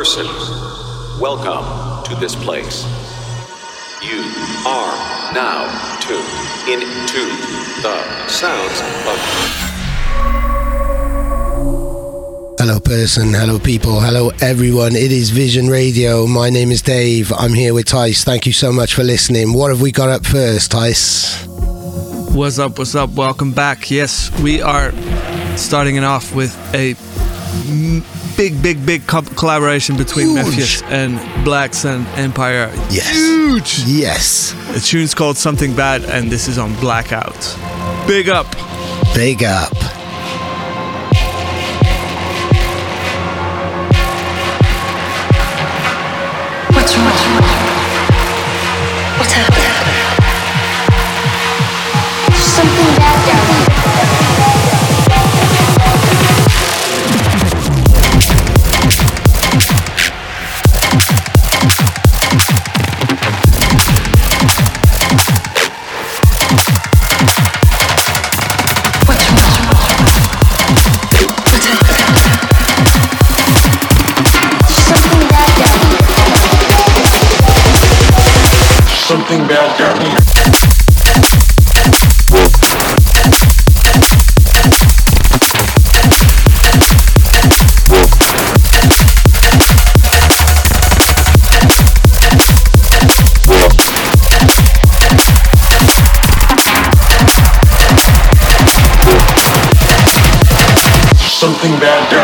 Person. Welcome to this place. You are now tuned into the sounds of. Hello, person. Hello, people. Hello, everyone. It is Vision Radio. My name is Dave. I'm here with Tice. Thank you so much for listening. What have we got up first, Tice? What's up? What's up? Welcome back. Yes, we are starting it off with a big, big, big co- collaboration between Mefjus and Black Sun Empire. Yes. Huge. Yes. The tune's called Something Bad, and this is on Blackout. Big up. Big up. something bad.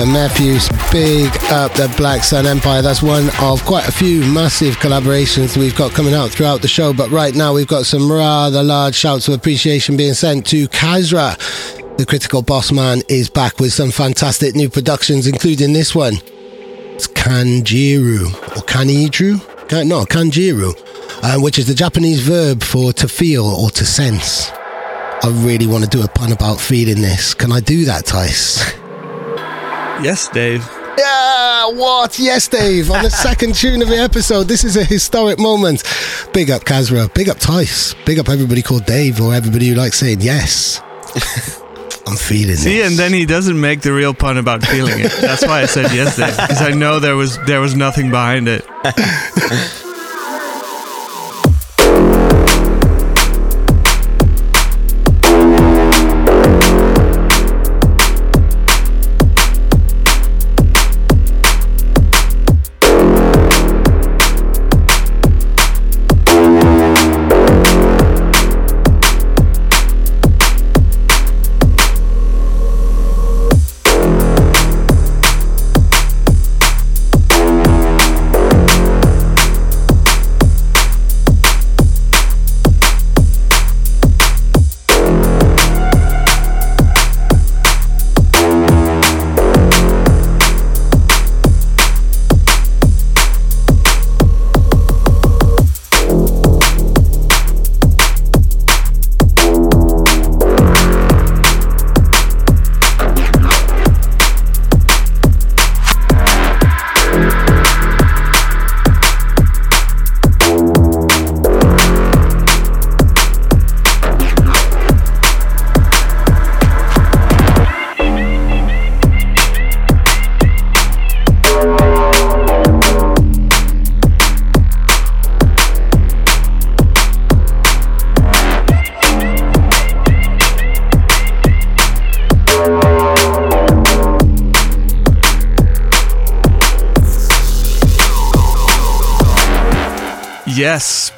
The Mefjus, big up the Black Sun Empire. That's one of quite a few massive collaborations we've got coming out throughout the show. But right now, we've got some rather large shouts of appreciation being sent to Kasra. The Critical Boss Man is back with some fantastic new productions, including this one. It's Kanjiru, or Kanidru? No, Kanjiru, uh, which is the Japanese verb for to feel or to sense. I really want to do a pun about feeling this. Can I do that, Tice? Yes, Dave. Yeah, what? Yes, Dave. On the second tune of the episode, this is a historic moment. Big up Kasra, big up Tice, big up everybody called Dave or everybody who likes saying yes. I'm feeling it. See, this. and then he doesn't make the real pun about feeling it. That's why I said yes, Dave, because I know there was there was nothing behind it.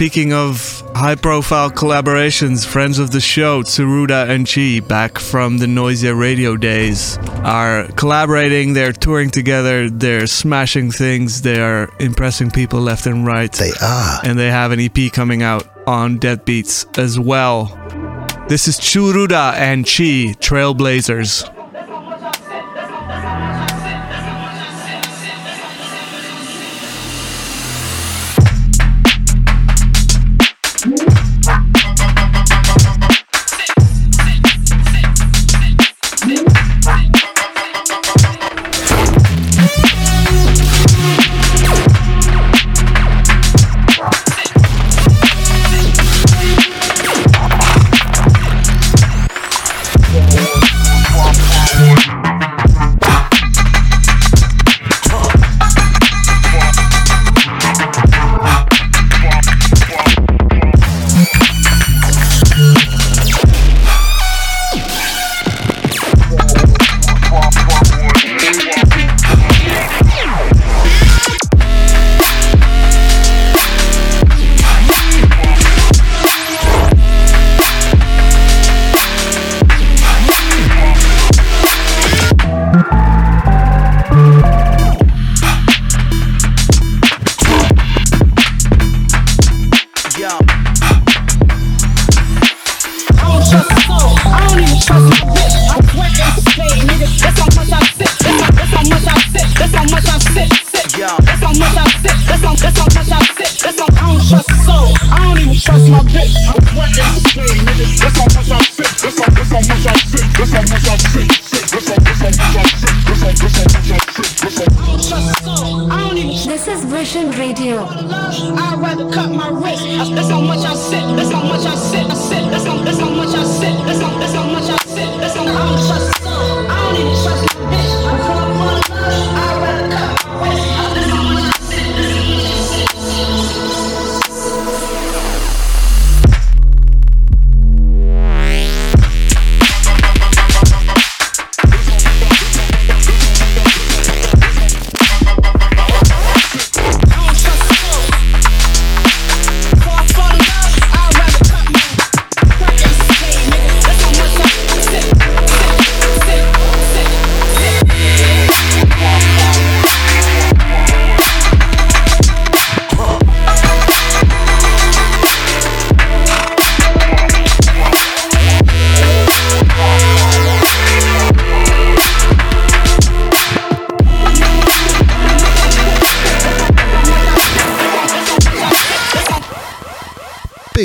Speaking of high profile collaborations, friends of the show, Tsuruda and Chee, back from the Noisia radio days, are collaborating, they're touring together, they're smashing things, they are impressing people left and right. They are. And they have an EP coming out on Deadbeats as well. This is Tsuruda and Chee, Trailblazers.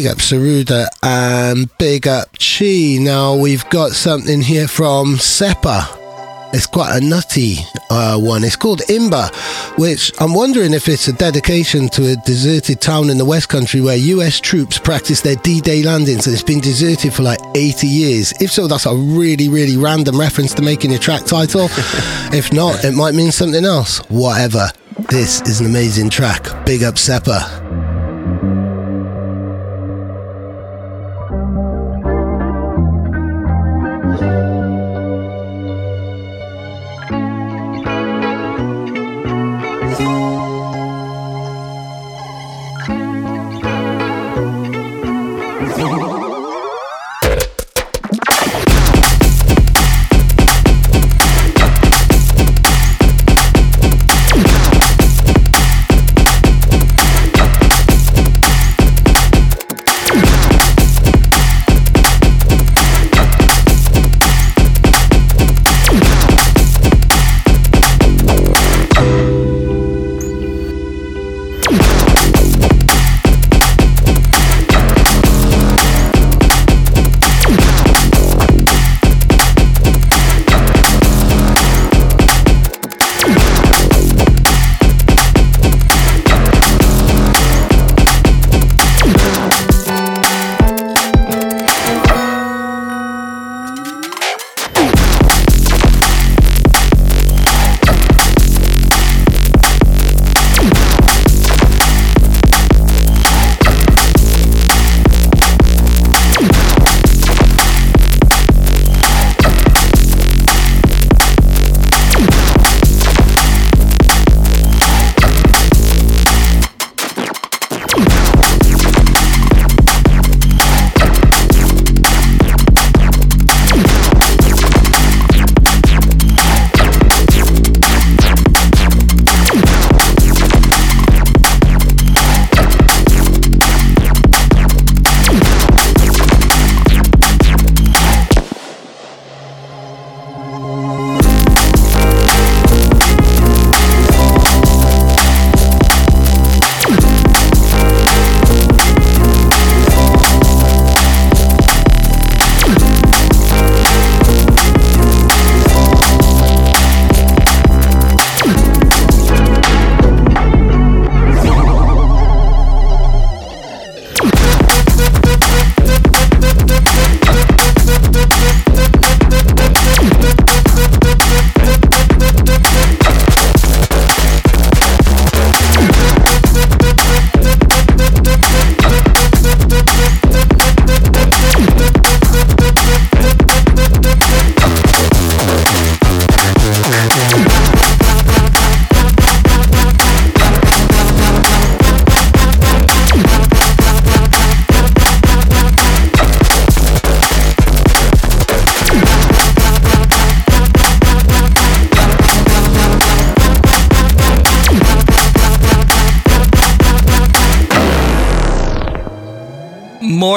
Up Tsuruda and big up Chee. Now we've got something here from Seppa. It's quite a nutty uh, one. It's called Imba, which I'm wondering if it's a dedication to a deserted town in the West Country where US troops practice their D Day landings and it's been deserted for like 80 years. If so, that's a really, really random reference to making a track title. if not, it might mean something else. Whatever. This is an amazing track. Big up Seppa.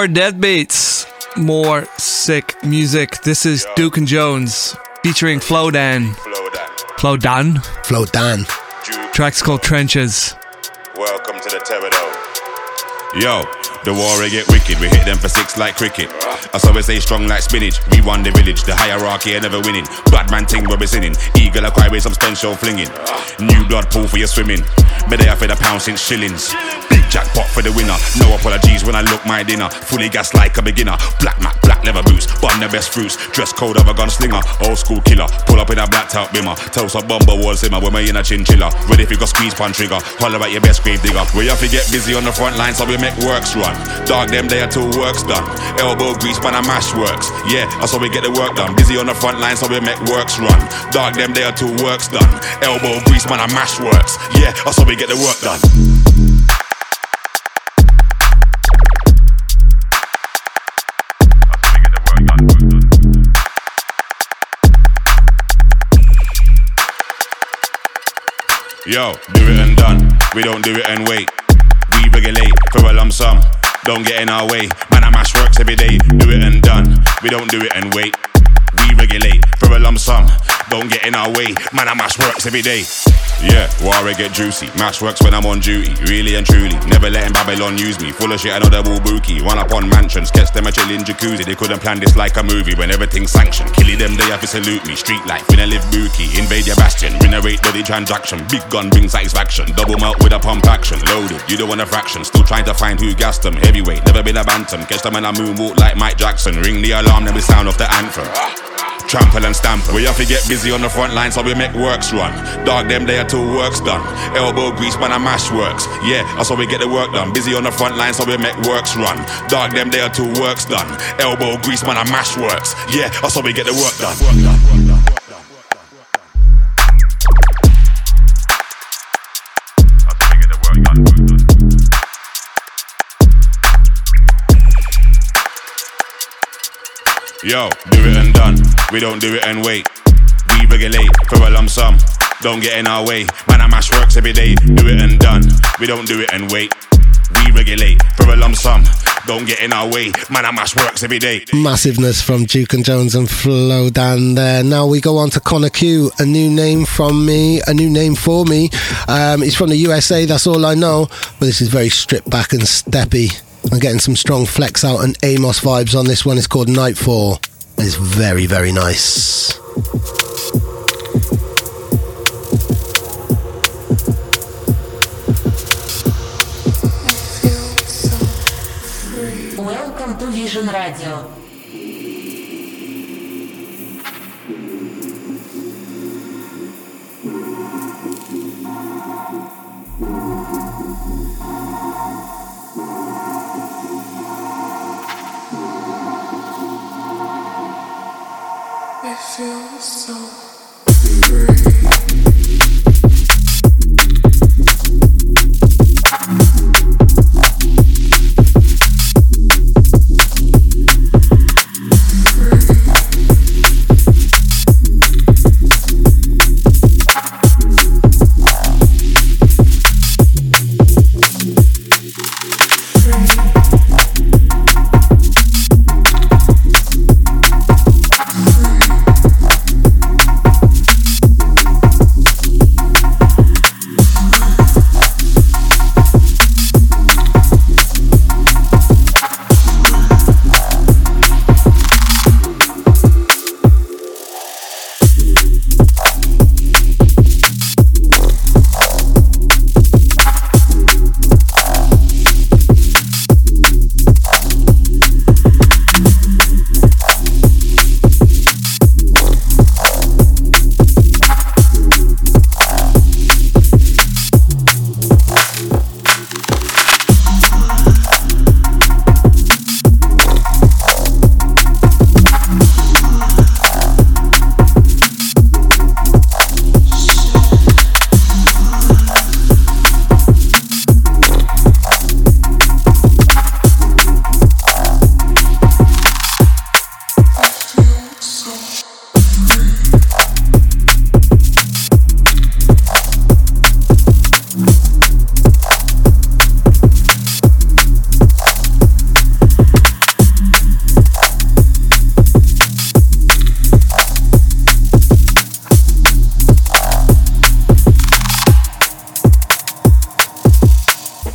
More dead beats, more sick music. This is Duke and Jones featuring Flowdan. Flo Dan. Flowdan. Track's called Trenches. Welcome to the Terror Yo, the war get wicked. We hit them for six like cricket. I always say strong like spinach. We won the village. The hierarchy ain't never winning. Bad man ting where we sinning. Eagle a cry with some stench show flinging. New blood pool for your swimming. May I for the pound since shillings. Jackpot for the winner. No apologies when I look my dinner. Fully gas like a beginner. Black mat, black leather boots. Bun the best fruits. Dress code of a gunslinger. Old school killer. Pull up in a black top bimmer. Toast a bomber wall simmer. When we in a chinchilla. Ready if you got squeeze pan trigger. Holler at your best grave digger. We have to get busy on the front line so we make works run. Dog them there till work's done. Elbow grease man a mash works. Yeah, that's how we get the work done. Busy on the front line so we make works run. Dog them there till work's done. Elbow grease man a mash works. Yeah, that's how we get the work done. Yo, do it and done. We don't do it and wait. We regulate for a lump sum. Don't get in our way. Man, I mash works every day. Do it and done. We don't do it and wait. We regulate for a lump sum. Don't get in our way. Man, I mash works every day. Yeah, Warrior get juicy. Mash works when I'm on duty, really and truly. Never letting Babylon use me. Full of shit, I know they're all bookie. Run up on mansions, catch them a chillin' jacuzzi. They couldn't plan this like a movie when everything's sanctioned. Killing them, they have to salute me. Street life, we live bookie. Invade your bastion, renovate body transaction. Big gun brings satisfaction. Double melt with a pump action. Loaded, you don't want a fraction. Still trying to find who gassed them. Heavyweight, never been a bantam. Catch them in a moonwalk like Mike Jackson. Ring the alarm, then we sound off the anthem trample and stamp. We have to get busy on the front line so we make works run. Dog them there till work's done. Elbow grease man I mash works. Yeah, that's how we get the work done. Busy on the front line so we make works run. Dog them there till work's done. Elbow grease man I mash works. Yeah, that's how we get the. Work done. Work done. Yo, do it and done. We don't do it and wait. We regulate for a lump sum. Don't get in our way. Man, I mash works every day. Do it and done. We don't do it and wait. We regulate for a lump sum. Don't get in our way. Man, I mash works every day. Massiveness from Duke and Jones and Flowdan there. Now we go on to Connor Q, a new name from me, a new name for me. Um, he's from the USA, that's all I know. But this is very stripped back and steppy. I'm getting some strong flex out and Amos vibes on this one. It's called Nightfall. It's very, very nice. Welcome to Vision Radio. still so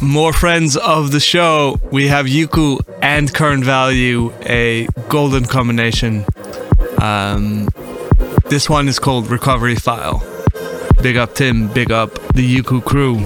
more friends of the show, we have Yuku and Current Value, a golden combination. Um, this one is called Recovery File. Big up Tim, big up the Yuku crew.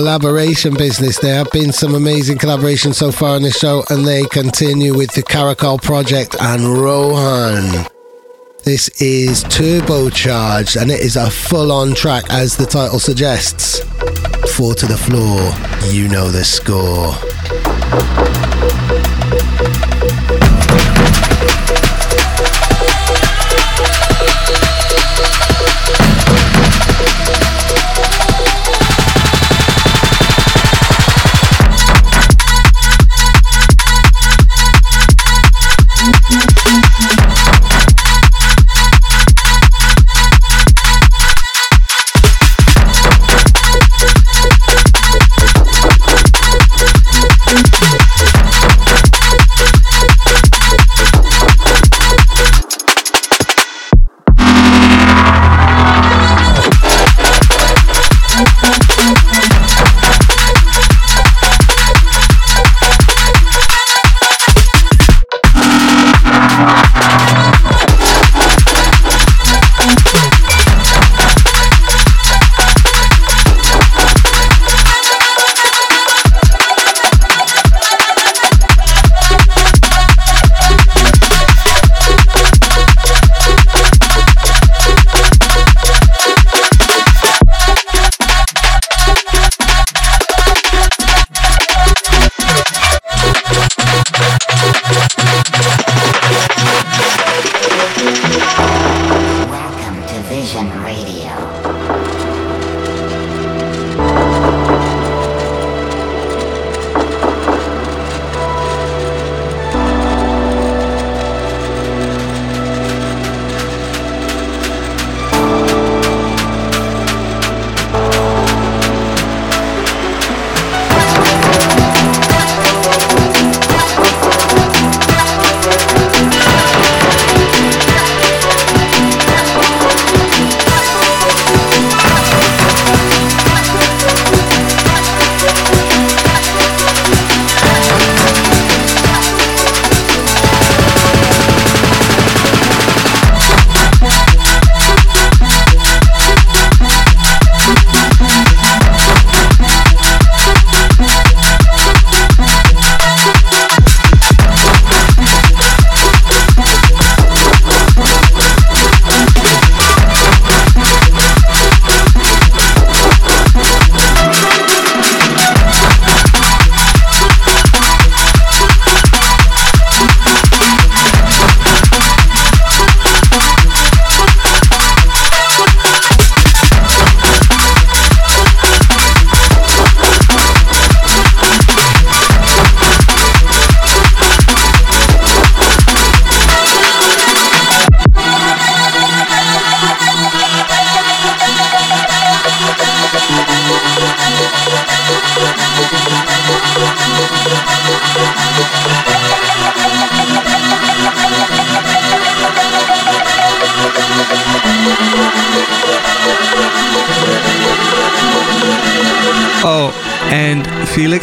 Collaboration business. There have been some amazing collaborations so far on the show, and they continue with the Caracal Project and Rohan. This is turbocharged, and it is a full-on track, as the title suggests. Four to the floor. You know the score.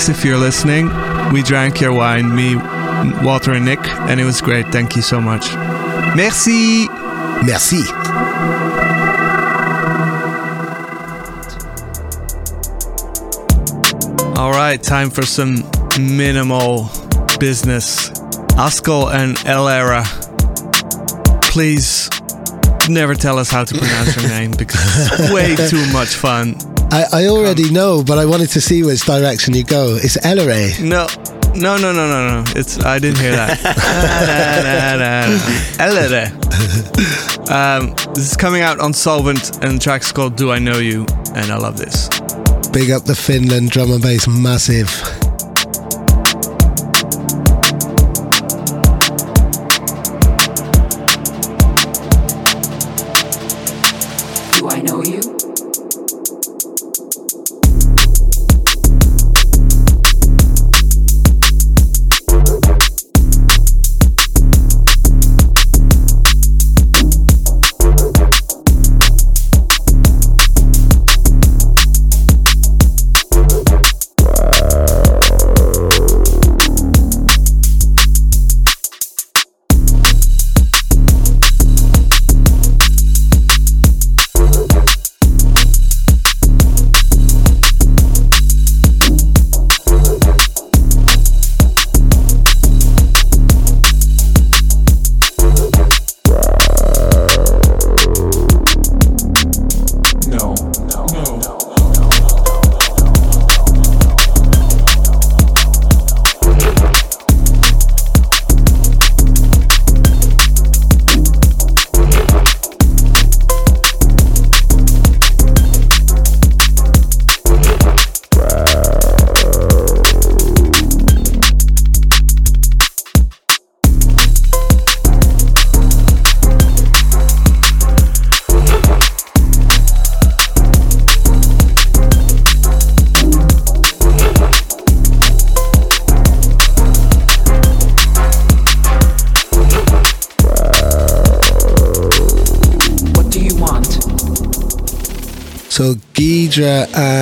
If you're listening, we drank your wine, me, Walter, and Nick, and it was great. Thank you so much. Merci. Merci. All right, time for some minimal business. Askell and Elera, please never tell us how to pronounce your name because it's way too much fun. I, I already know, but I wanted to see which direction you go. It's Elleray. No, no, no, no, no, no. It's I didn't hear that. Elleray. um, this is coming out on Solvent, and the track's called "Do I Know You," and I love this. Big up the Finland drum and bass, massive.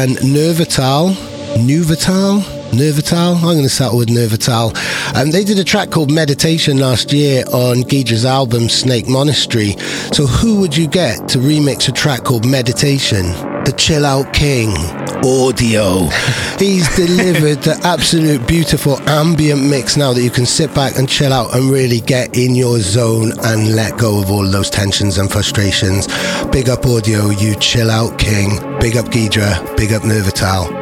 And Nervital. Nuvital? Nervital? I'm going to start with Nervital. Um, they did a track called Meditation last year on Gydra's album Snake Monastery. So who would you get to remix a track called Meditation? The Chill Out King. Audio. He's delivered the absolute beautiful ambient mix now that you can sit back and chill out and really get in your zone and let go of all those tensions and frustrations. Big up audio, you chill out king. Big up Gydra. Big up Nervital.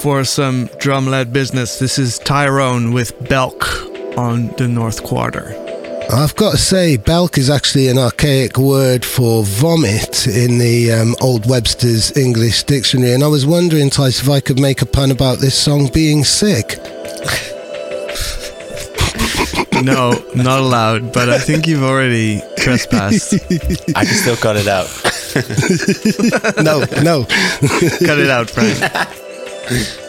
For some drum led business. This is Tyrone with Belk on the North Quarter. I've got to say, Belk is actually an archaic word for vomit in the um, Old Webster's English Dictionary. And I was wondering, Thys, if I could make a pun about this song being sick. no, not allowed, but I think you've already trespassed. I can still cut it out. no, no. cut it out, Frank. 对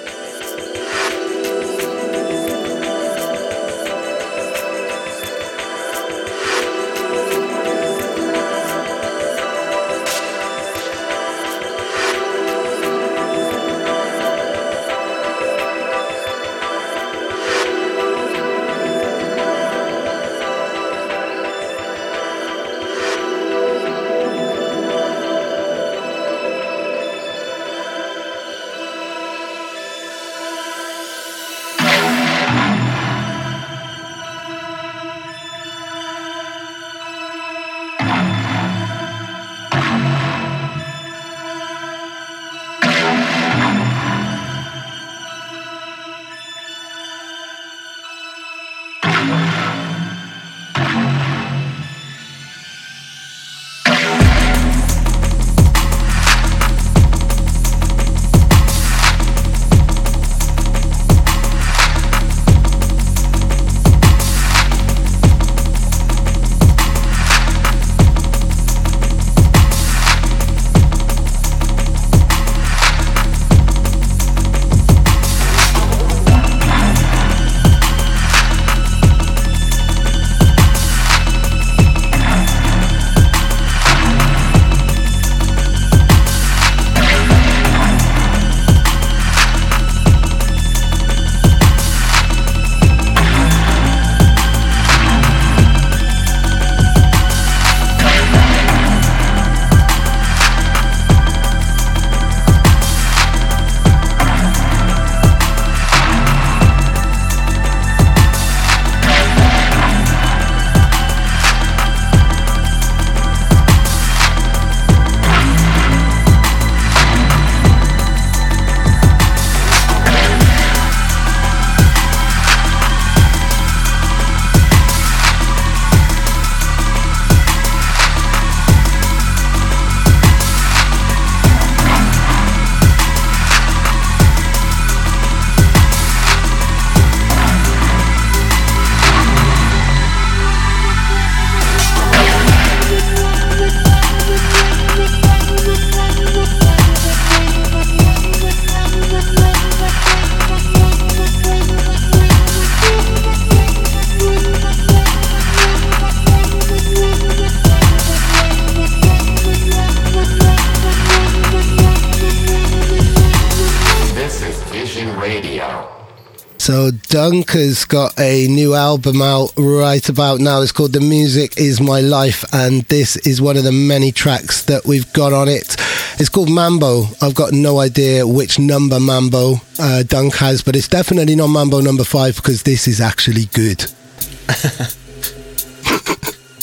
Dunk has got a new album out right about now. It's called The Music Is My Life, and this is one of the many tracks that we've got on it. It's called Mambo. I've got no idea which number Mambo uh, Dunk has, but it's definitely not Mambo number five because this is actually good.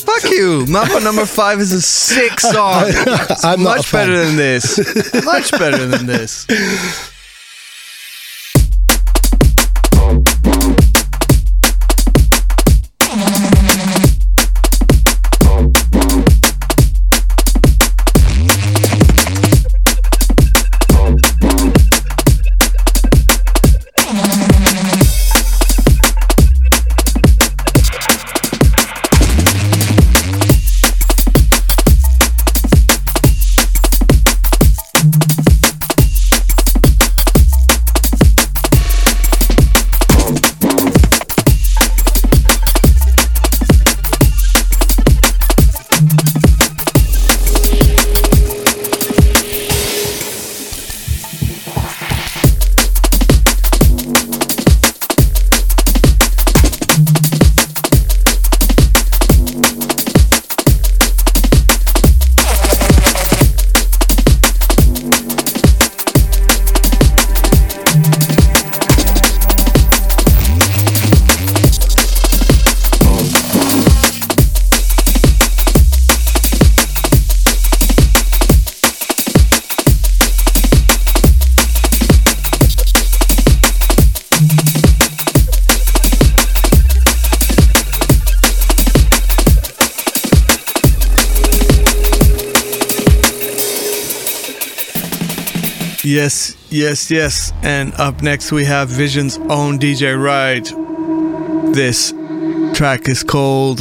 Fuck you. Mambo number five is a sick song. It's I'm much better than this. much better than this. Yes, yes, yes. And up next we have Vision's own DJ Ride. This track is called.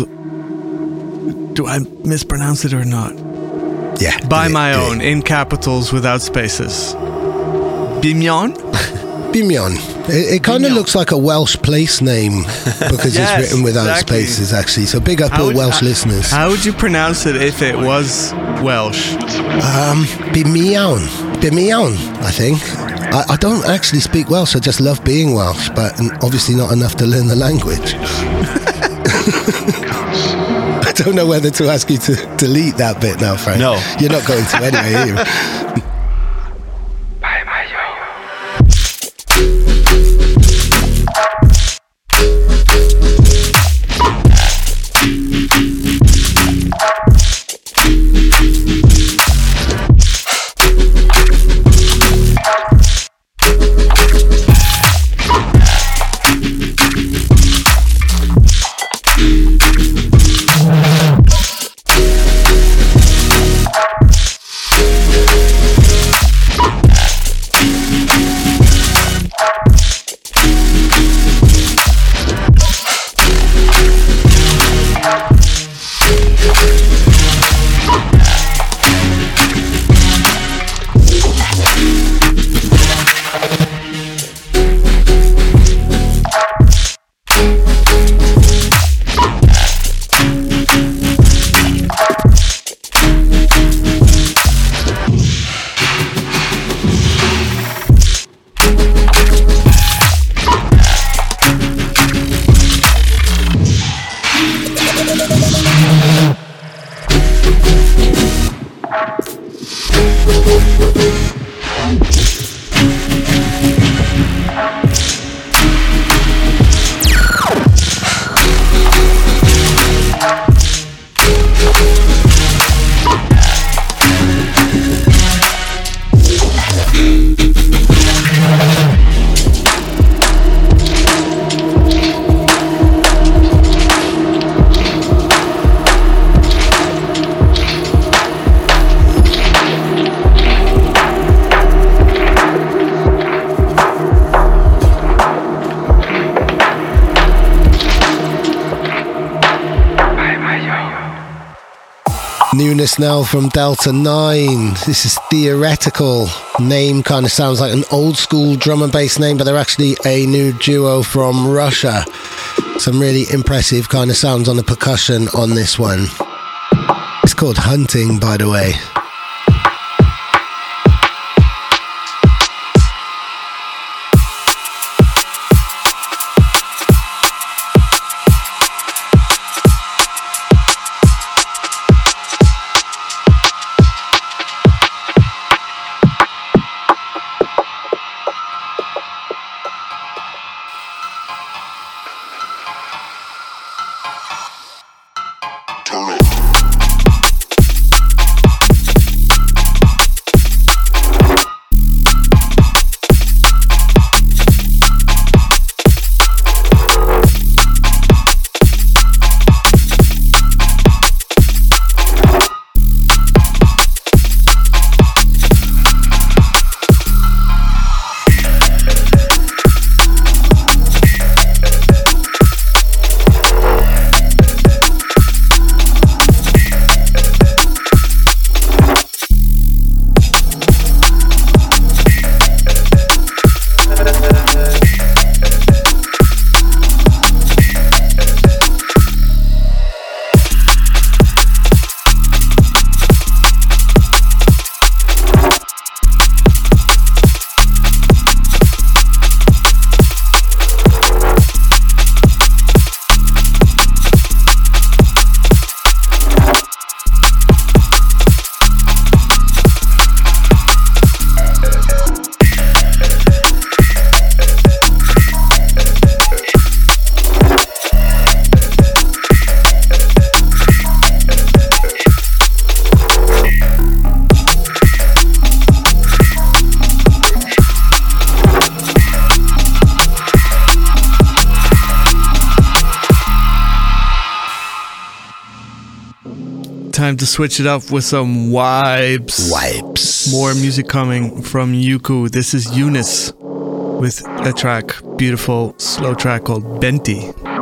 Do I mispronounce it or not? Yeah. By it, my do own, in capitals without spaces. Bimion? Bimion. It, it kind of looks like a Welsh place name because Yes, it's written without exactly. spaces, actually. So big up How all would- Welsh how- listeners. How would you pronounce it if it was Welsh? Um, Bimion. Bimion, I think. I, I don't actually speak Welsh. I just love being Welsh, but obviously not enough to learn the language. I don't know whether to ask you to delete that bit now, Frank. No. You're not going to anyway, now from Delta 9. This is Theoretical. Name kind of sounds like an old school drum and bass name, but they're actually a new duo from Russia. Some really impressive kind of sounds on the percussion on this one. It's called Hunting, by the way. To switch it up with some vibes. Wipes. More music coming from Yuku. This is Eunice with a track, beautiful slow track called Benti.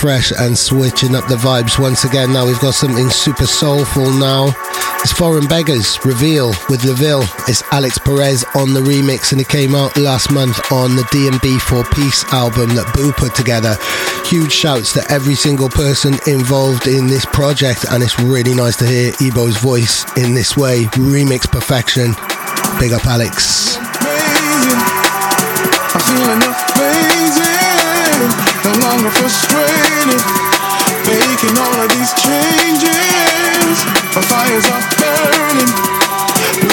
Fresh and switching up the vibes once again. Now we've got something super soulful now. It's Foreign Beggars Reveal with LaVille. It's Alix Perez on the remix and it came out last month on the DMB for Peace album that Boo put together. Huge shouts to every single person involved in this project and it's really nice to hear Ebo's voice in this way. Remix perfection. Big up Alix. Longer frustrated, making all of these changes. My fires are burning,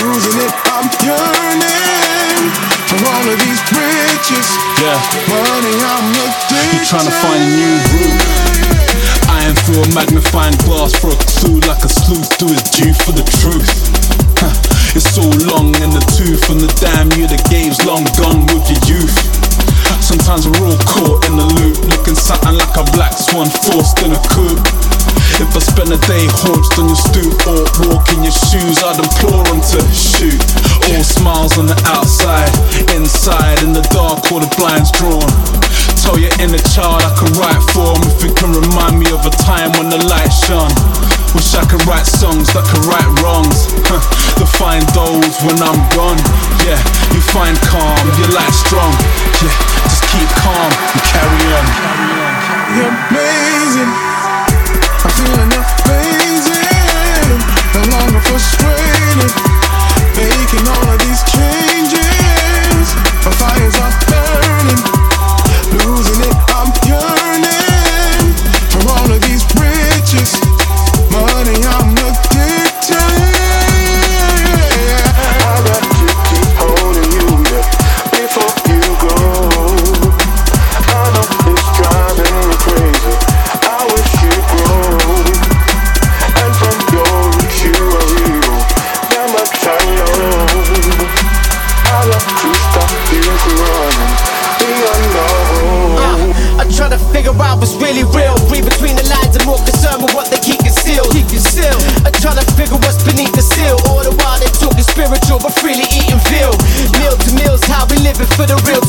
losing it, I'm yearning for all of these riches. Yeah, money, I'm addicted. trying to find a new route. I am through a magnifying glass for a clue, like a sleuth do his due for the truth. It's so long in the tooth, From the damn you the game's long gone with your youth. Sometimes we're all caught in the loop, looking something like a black swan forced in a coop. If I spend a day haunched on your stoop or walk in your shoes, I'd implore them to shoot. All smiles on the outside, inside in the dark, all the blinds drawn. Tell your inner child I can write for him if it can remind me of a time when the light shone. Wish I could write songs that could right wrongs. Huh. Find those when I'm gone. Yeah, you find calm, your light strong. Yeah, just keep calm and carry on. You're amazing. I'm feeling amazing. No longer frustrated. Making all of these changes. My fires are burning. Losing it, I'm yearning for all of these riches. Money, I'm but freely eating veal. Meal to meals, how we living for the real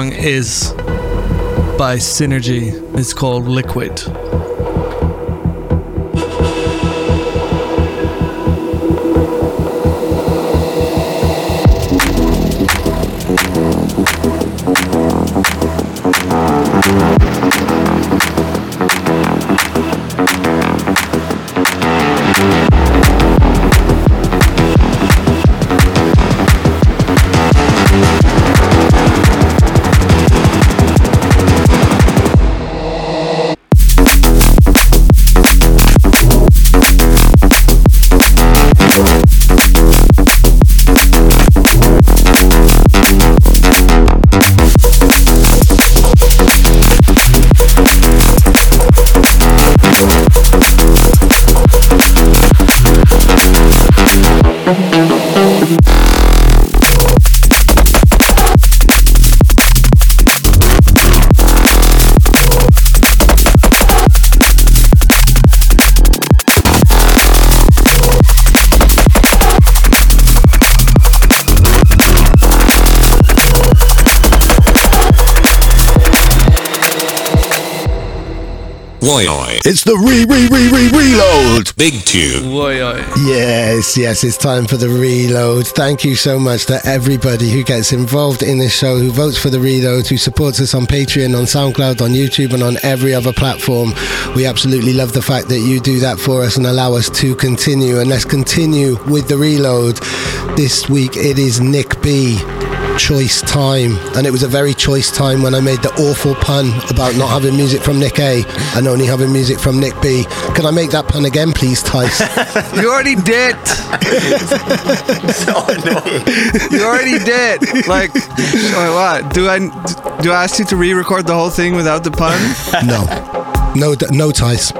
song is by Synergy. It's called Liquid. Oi oi. It's the re re re re reload. Big tune. Oi, oi. Yes, yes, it's time for the reload. Thank you so much to everybody who gets involved in this show, who votes for the reload, who supports us on Patreon, on SoundCloud, on YouTube, and on every other platform. We absolutely love the fact that you do that for us and allow us to continue. And let's continue with the reload. This week it is Nick B. Choice time, and it was a very choice time when I made the awful pun about not having music from Nick A and only having music from Nick B. Can I make that pun again, please, Thys? You already did. so annoying. You already did. Like, oh, what? Do I do I ask you to re-record the whole thing without the pun? No. No, no ties.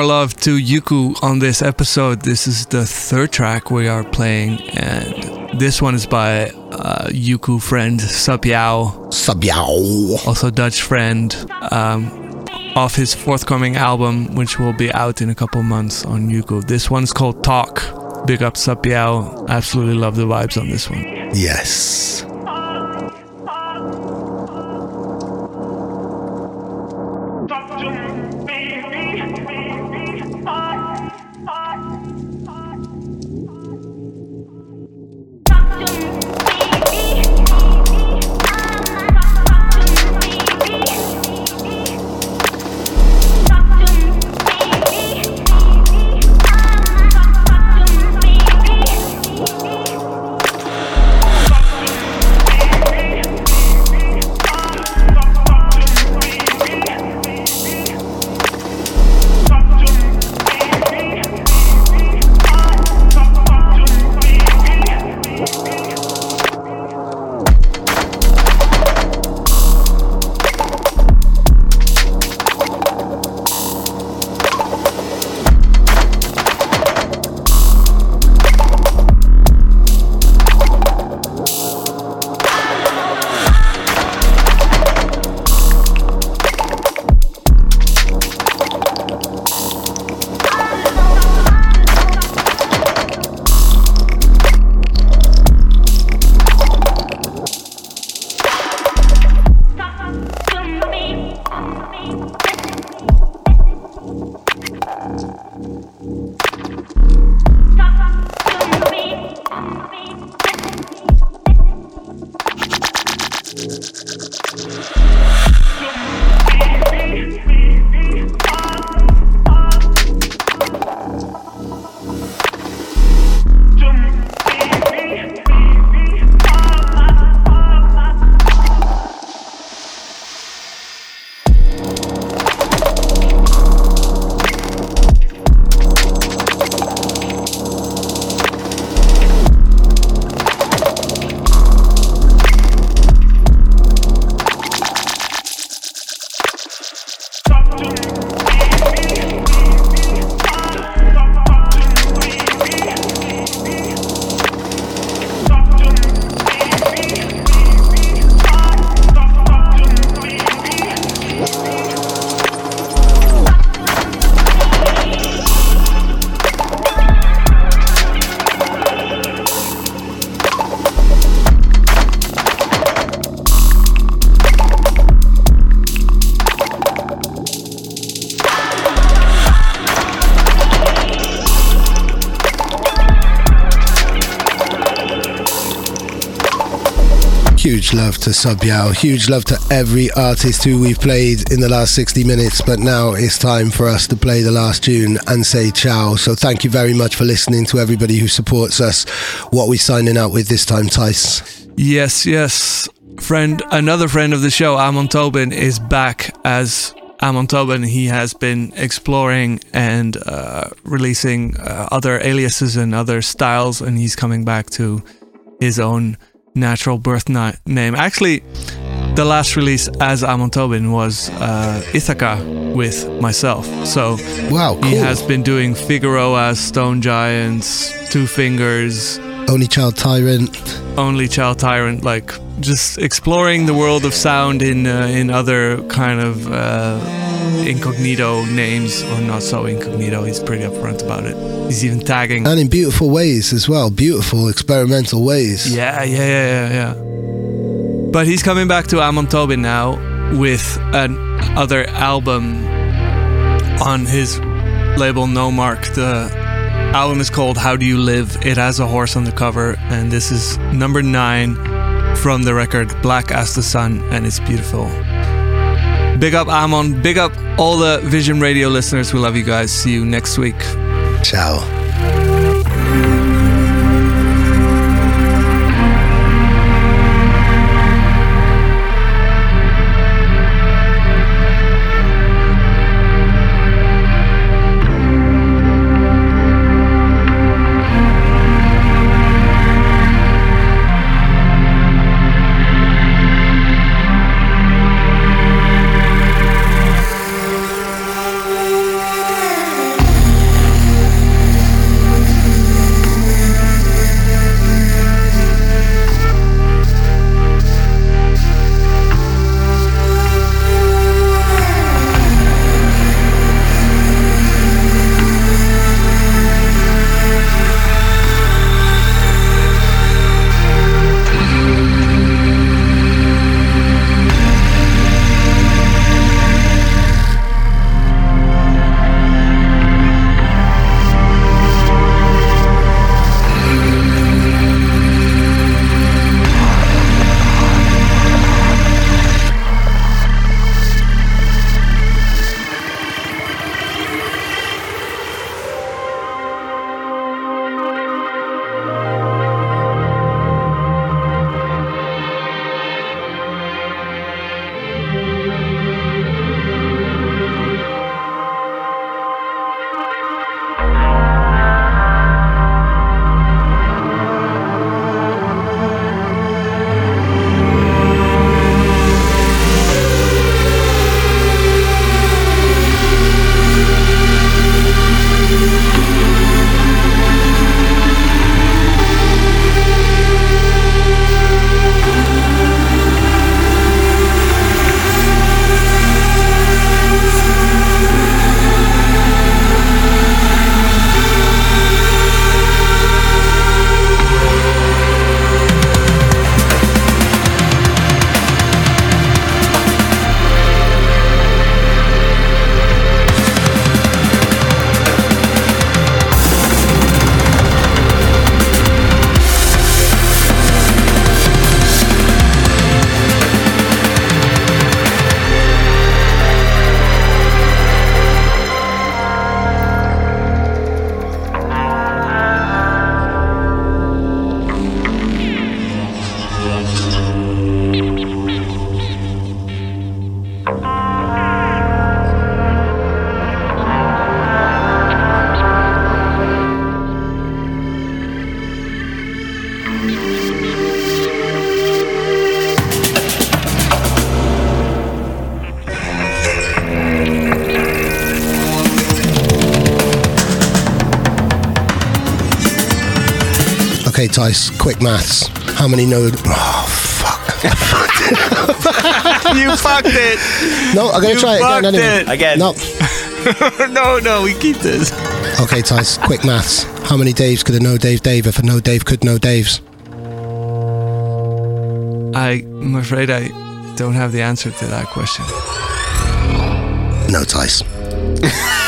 More love to Yuku on this episode. This is the third track we are playing, and this one is by uh, Yuku friend Sabiao, Sabiao. also Dutch friend, um, off his forthcoming album, which will be out in a couple months on Yuku. This one's called Talk. Big up Sabiao. Absolutely love the vibes on this one. Yes. Huge love to Sabiao. Huge love to every artist who we've played in the last 60 minutes. But now it's time for us to play the last tune and say ciao. So thank you very much for listening to everybody who supports us. What we signing out with this time, Thys? Yes, yes. Friend, another friend of the show, Amon Tobin, is back as Amon Tobin. He has been exploring and uh, releasing uh, other aliases and other styles, and he's coming back to his own natural birth na- name. Actually, the last release as Amon Tobin was uh, Ithaca with myself. So Wow, he has been doing Figueroa, Stone Giants, Two Fingers, Only Child Tyrant. only child tyrant like just exploring the world of sound in uh, in other kind of uh, incognito names or not so incognito he's pretty upfront about it he's even tagging And in beautiful ways as well. Beautiful experimental ways. yeah yeah yeah yeah yeah but he's coming back to Amon Tobin now with an other album on his label Nomark the album is called How Do You Live it has a horse on the cover and this is number 9 from the record Black as the Sun and it's beautiful big up Amon. Big up all the Vision Radio listeners. We love you guys. See you next week. Ciao. Okay, Thys, quick maths. How many know? Oh, fuck. you fucked it. No, I'm going You to try it again fucked anyway. it. Again. No. no, no, we keep this. Okay, Thys, quick maths. How many Daves could a no Dave Dave if a no Dave could know Daves? I'm afraid I don't have the answer to that question. No, Thys.